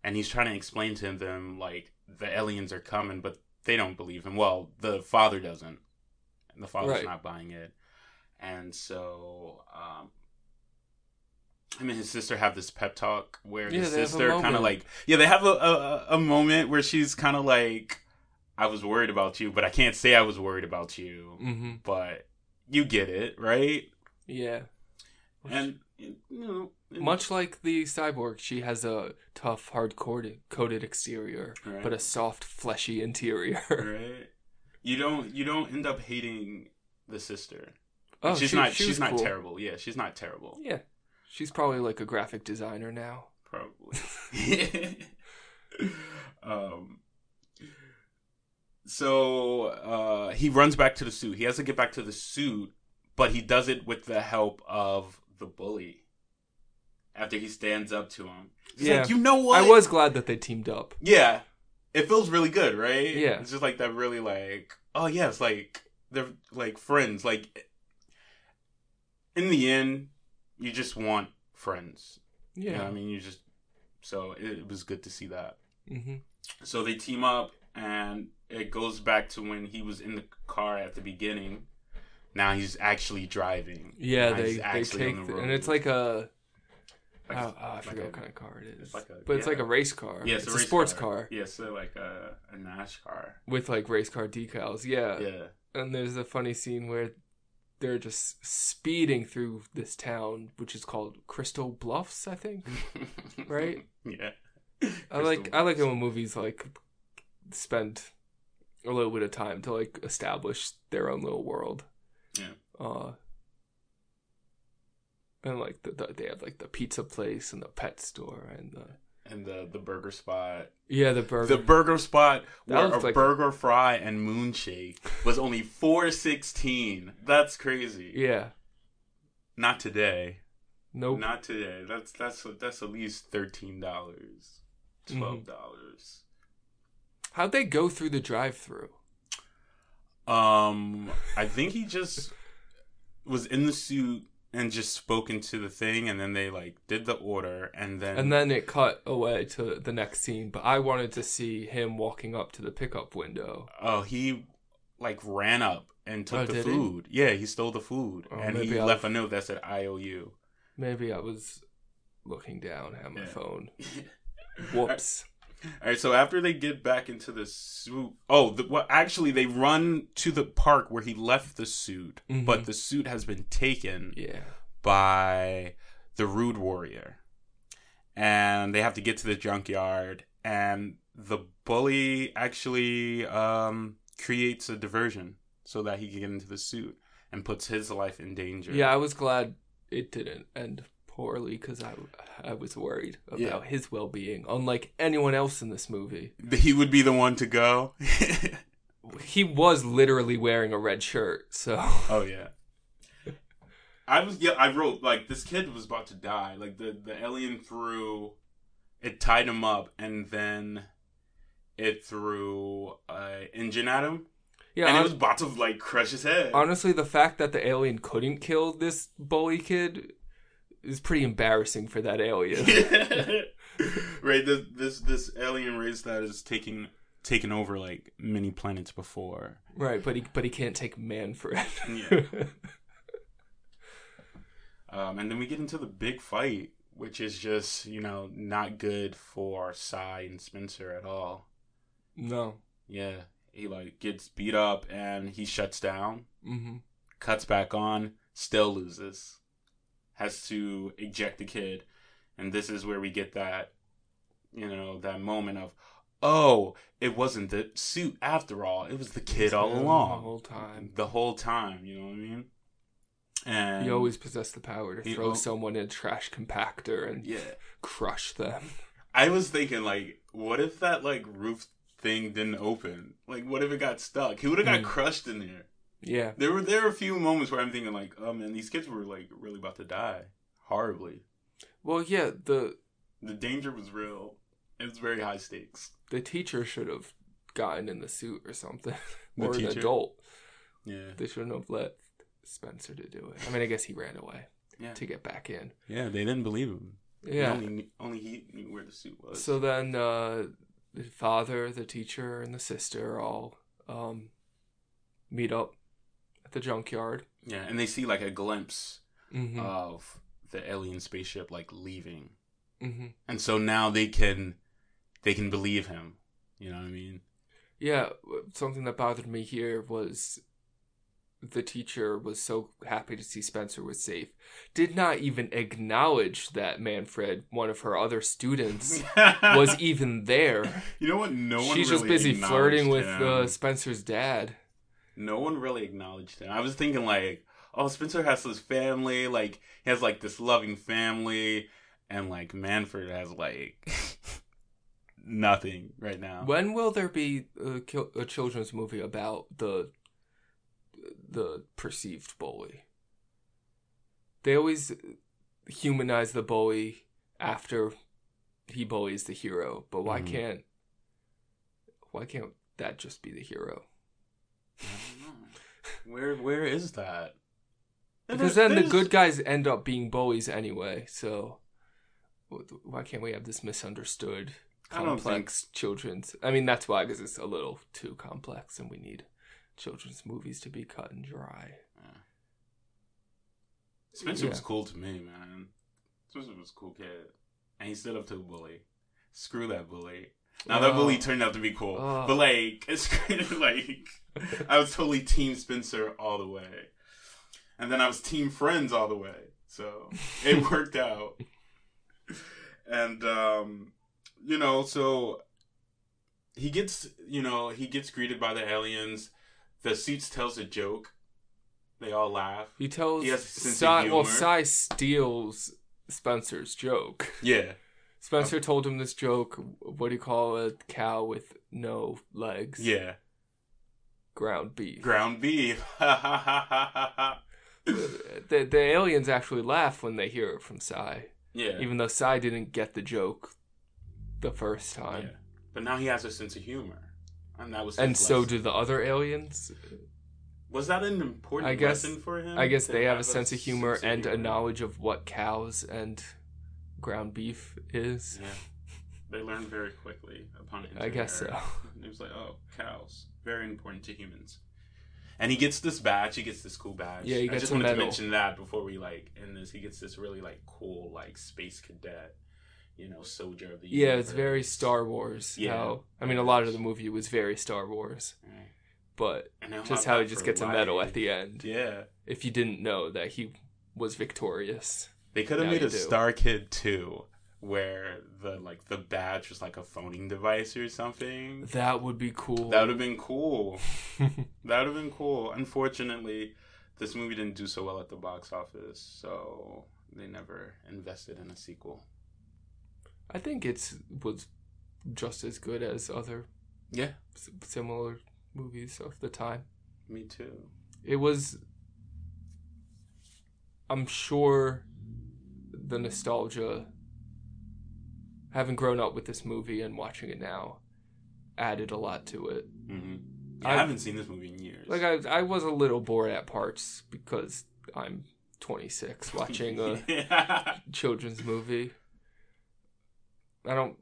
and he's trying to explain to them like the aliens are coming, but they don't believe him. Well, the father doesn't, the father's Right. not buying it, and so um, him and his sister have this pep talk where Yeah, the they have a sister kind of like yeah they have a a, a moment where she's kind of like I was worried about you, but I can't say I was worried about you, hmm but you get it right Yeah. and you know Much like the cyborg, she has a tough, hard coated, coated exterior, Right. but a soft, fleshy interior. [LAUGHS] right you don't you don't end up hating the sister oh, she's she- not she she's not cool. terrible yeah she's not terrible Yeah, she's probably like a graphic designer now. probably [LAUGHS] [LAUGHS] um so uh he runs back to the suit he has to get back to the suit but he does it with the help of the bully after he stands up to him He's Yeah. like you know what I was glad that they teamed up. Yeah. It feels really good, right? Yeah. It's just like that really like oh yeah, it's like they're like friends. Like in the end, you just want friends. You know Yeah. I mean you just so it, it was good to see that. hmm So they team up and it goes back to when he was in the car at the beginning. Now he's actually driving. Yeah, they they take the- the and it's like a Like- oh, oh, I like forget a- what kind of car it is, it's like a- but it's yeah. like a race car. yeah, it's, a, race sports car. Yeah, so like a, a NASCAR. with like race car decals. Yeah. Yeah. and there's a funny scene where they're just speeding through this town, which is called Crystal Bluffs, I think. [LAUGHS] Right? Yeah. I like Crystal I like it when movies like spend a little bit of time to like establish their own little world. Yeah. Uh and like the, the, they have like the pizza place and the pet store and the And the the burger spot. yeah the burger The burger spot That where a like- burger fry and moonshake was only four sixteen. [LAUGHS] That's crazy. yeah Not today. nope Not today. That's that's that's at least thirteen dollars. Mm-hmm. Twelve dollars. how'd they go through the drive through Um, I think he just was in the suit and just spoke into the thing, and then they like did the order, and then and then it cut away to the next scene but I wanted to see him walking up to the pickup window oh he like ran up and took Oh, the did he? food. Yeah, he stole the food, Oh, and he I'll- left a note that said "IOU." maybe I was looking down at my Yeah. phone [LAUGHS] whoops All right, so after they get back into the suit, oh, the, well, actually, they run to the park where he left the suit, Mhm. but the suit has been taken yeah by the Brood Warrior, and they have to get to the junkyard, and the bully actually um, creates a diversion so that he can get into the suit and puts his life in danger. Yeah, I was glad it didn't end poorly because I, I was worried about Yeah. his well being. Unlike anyone else in this movie, he would be the one to go. [LAUGHS] he was literally wearing a red shirt. So Oh yeah. I was yeah. I wrote like this kid was about to die. Like the the alien threw, it tied him up, and then it threw a engine at him, yeah, and it was about to like crush his head. honestly, the fact that the alien couldn't kill this bully kid is pretty embarrassing for that alien. [LAUGHS] right. This this this alien race that is taking taken over like many planets before. right, but he but he can't take Manfred. Yeah. [LAUGHS] Um, and then we get into the big fight, which is just you know not good for Cy and Spencer at all. no. Yeah, he like gets beat up and he shuts down, hmm cuts back on, still loses, has to eject the kid, and this is where we get that, you know, that moment of, oh, it wasn't the suit after all. It was the kid all along. The whole time. The whole time, you know what I mean? And He always possessed the power to throw al- someone in a trash compactor and yeah. crush them. I was thinking like, what if that like roof thing didn't open? Like, what if it got stuck? He would have got Hmm. crushed in there. Yeah. There were there were a few moments where I'm thinking like, oh man, these kids were like really about to die horribly. Well, yeah, the The danger was real. It was very high stakes. the teacher should have gotten in the suit or something. [LAUGHS] The or an adult. Yeah, They shouldn't have let Spencer to do it. I mean, I guess he ran away yeah, to get back in. yeah. They didn't believe him. Yeah. only only he knew where the suit was. So then uh, the father, the teacher, and the sister all um, meet up the junkyard. yeah, and they see like a glimpse hmm of the alien spaceship like leaving, hmm and so now they can they can believe him. You know what I mean? Yeah, something that bothered me here was the teacher was so happy to see Spencer was safe, did not even acknowledge that Manfred, one of her other students, [LAUGHS] was even there. You know what? No one. She's just busy flirting with uh. Spencer's dad. No one really acknowledged him. I was thinking like, oh, Spencer has his family, like he has like this loving family, and like Manfred has like [LAUGHS] nothing right now. When will there be a, a children's movie about the the perceived bully? They always humanize the bully after he bullies the hero, but why Mhm. can't why can't that just be the hero? I don't know. Where where is that? Because then the good guys end up being bullies anyway. So why can't we have this misunderstood I don't complex children's? I mean, that's why because it's a little too complex, and we need children's movies to be cut and dry. Spencer was cool to me, man. Spencer was a cool kid, and he stood up to the bully. Screw that bully. Now that bully turned out to be cool, Oh. but like [LAUGHS] it's kind of like I was totally team Spencer all the way, and then I was team Friends all the way. So [LAUGHS] it worked out, and um, you know, so he gets you know he gets greeted by the aliens. The suits tells a joke. They all laugh. He tells He has a sense of Cy, well. Cy steals Spencer's joke. Yeah. Spencer told him this joke. What do you call a cow with no legs? Yeah. ground beef. Ground beef. [LAUGHS] the the aliens actually laugh when they hear it from Cy, yeah. even though Cy didn't get the joke the first time. yeah. But now he has a sense of humor. And that was And so lesson. do the other aliens. Was that an important I guess- lesson for him? I guess they have a sense of humor sense of and a knowledge of what cows and ground beef is. Yeah. They learned very quickly upon entering I guess so. Earth. It was like, oh, cows. Very important to humans. And he gets this badge. He gets this cool badge. Yeah, he gets I just wanted medal. to mention that before we like end this. He gets this really like cool like space cadet, you know, soldier of the year. Yeah, it's very. Star Wars. Yeah. How I mean, a lot of the movie was very Star Wars, Right. but just how he just gets a medal at the end. Yeah. If you didn't know that he was victorious. They could have Now made a do. Star Kid 2 where the like the badge was like a phoning device or something. That would be cool. That would have been cool. [LAUGHS] That would have been cool. Unfortunately, this movie didn't do so well at the box office, so they never invested in a sequel. I think it's was just as good as other Yeah, s- similar movies of the time. me too. It was. I'm sure the nostalgia, having grown up with this movie and watching it now, added a lot to it. hmm I- I haven't seen this movie in years. Like I, I was a little bored at parts because I'm 26 [LAUGHS] watching a yeah. children's movie. I don't.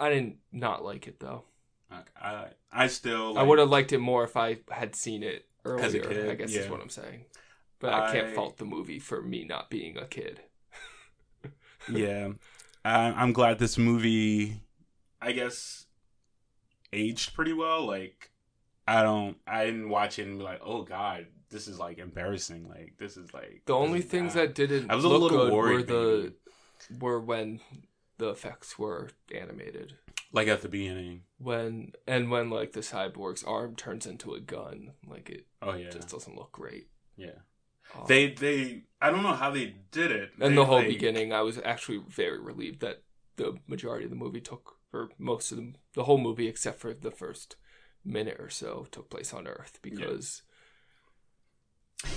I didn't not like it though. I I still I would have liked it more if I had seen it earlier. Kid, I guess is what I'm saying. But I can't fault the movie for me not being a kid. [LAUGHS] yeah I, i'm glad this movie i guess aged pretty well like i don't i didn't watch it and be like oh god this is like embarrassing like this is like The only things bad. that didn't I was a look little good were the maybe. were when the effects were animated. Like at the beginning. when and when like the cyborg's arm turns into a gun, like it Oh yeah. just doesn't look great. yeah. Um, They they I don't know how they did it. and They, the whole like- beginning, I was actually very relieved that the majority of the movie took, or most of the the whole movie except for the first minute or so, took place on Earth because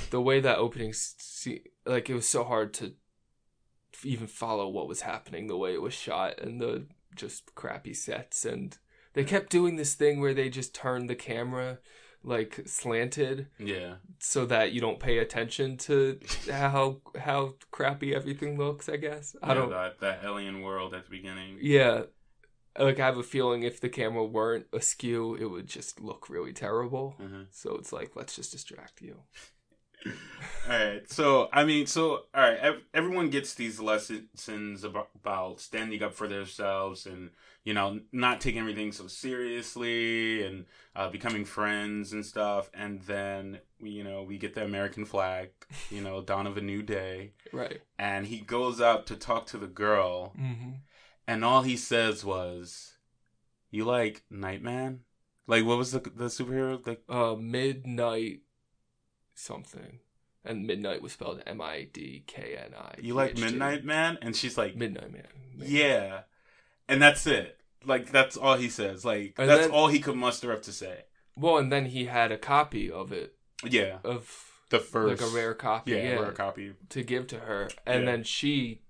the way that opening scene, like it was so hard to even follow what was happening, the way it was shot, and the just crappy sets, and they kept doing this thing where they just turned the camera like slanted Yeah. so that you don't pay attention to how how crappy everything looks. I guess I Yeah, don't. that that alien world at the beginning. Yeah, like I have a feeling if the camera weren't askew, it would just look really terrible. Mhm. So it's like let's just distract you. [LAUGHS] all right. So I mean, so all right. Ev- everyone gets these lessons about, about standing up for themselves and you know not taking everything so seriously and uh, becoming friends and stuff. And then we, you know, we get the American flag. You know, [LAUGHS] dawn of a new day. Right. And he goes out to talk to the girl, Mm-hmm. and all he says was, "You like Nightman?" Like what was the the superhero? Like Uh, midnight something, and midnight was spelled M I D K N I. you like Midnight Man? And she's like, Midnight Man. Yeah. And that's it. Like that's all he says. Like And that's then- all he could muster up to say. Well, and then he had a copy of it Yeah. of The first like a rare copy. yeah, yeah. rare copy. to give to her, and Yeah. then she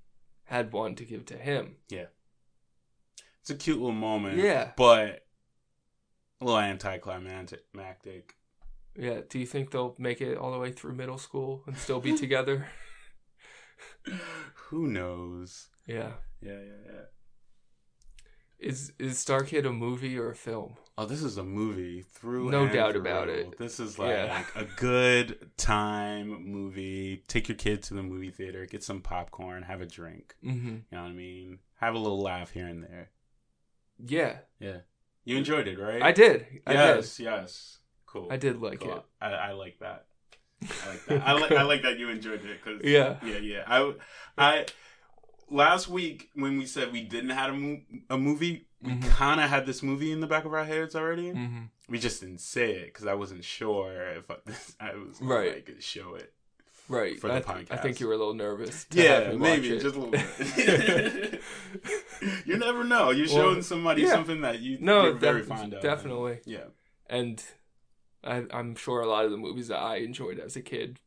had one to give to him. Yeah. It's a cute little moment. Yeah. But a little anticlimactic. Yeah. Do you think they'll make it all the way through middle school and still be together? [LAUGHS] [LAUGHS] Who knows? Yeah. Yeah, yeah, yeah. Is is Star Kid a movie or a film? Oh, this is a movie through. No doubt about it. This is like Yeah. a good time movie. Take your kid to the movie theater, get some popcorn, have a drink. Mm-hmm. You know what I mean? Have a little laugh here and there. Yeah, Yeah. You enjoyed it, right? I did. I yes, yes. Cool. I did like Cool. it. I, I like that. I like that. I like I like that you enjoyed it because [LAUGHS] Yeah. yeah, yeah. I I last week when we said we didn't have a, mo- a movie, we Mhm. kind of had this movie in the back of our heads already. Mm-hmm. We just didn't say it because I wasn't sure if I, [LAUGHS] I was Right. like show it. Right. For the I, th- I think you were a little nervous. Yeah, maybe just a little bit. [LAUGHS] you never know. You're Well, showing somebody yeah. something that you no, you're very fond of. definitely. Yeah. and I, I'm sure a lot of the movies that I enjoyed as a kid,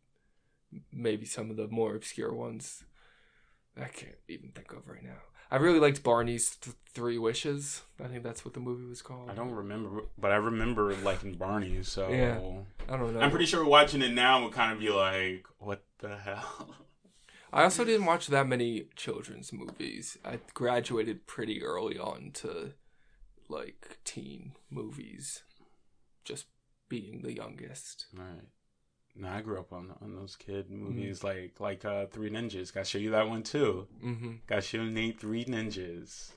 maybe some of the more obscure ones, I can't even think of right now. I really liked Barney's th- Three Wishes. I think that's what the movie was called. I don't remember, but I remember liking Barney. So Yeah. I don't know. I'm pretty sure watching it now would kind of be like, what the hell? I also didn't watch that many children's movies. I graduated pretty early on to like teen movies, just being the youngest. right. No, I grew up on on those kid Mm. movies like like uh Three Ninjas. Got to show you that one too. hmm Got to show you Nate Three Ninjas.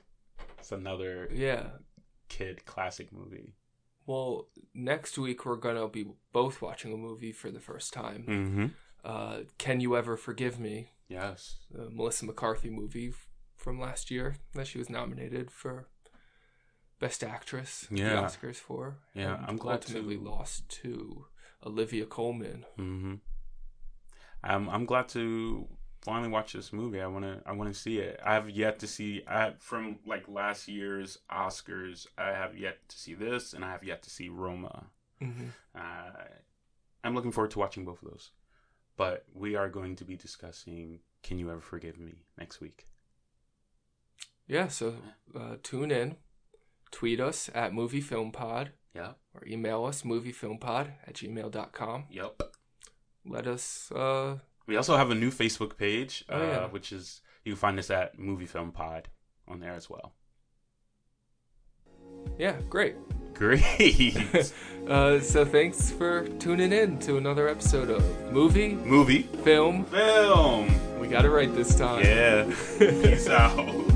It's another Yeah. kid classic movie. Well, next week we're gonna be both watching a movie for the first time. Mm-hmm. Uh, Can You Ever Forgive Me? Yes. The Melissa McCarthy movie from last year that she was nominated for Best Actress. Yeah. The Oscars for. Yeah, I'm glad ultimately to- lost to Olivia Colman. Mm-hmm. I'm I'm glad to finally watch this movie. I wanna I wanna see it. I have yet to see. I from like last year's Oscars. I have yet to see this, and I have yet to see Roma. Mm-hmm. Uh, I'm looking forward to watching both of those. But we are going to be discussing "Can You Ever Forgive Me" next week. Yeah, so uh, tune in, tweet us at moviefilmpod, Yep. or email us moviefilmpod at gmail.com. Yep. Let us, uh, We also have a new Facebook page, Oh, uh, yeah. which is you can find us at Movie Film Pod on there as well. yeah, great. Great. [LAUGHS] uh, so thanks for tuning in to another episode of Movie, movie Film. film. We got it right this time. Yeah. [LAUGHS] Peace out.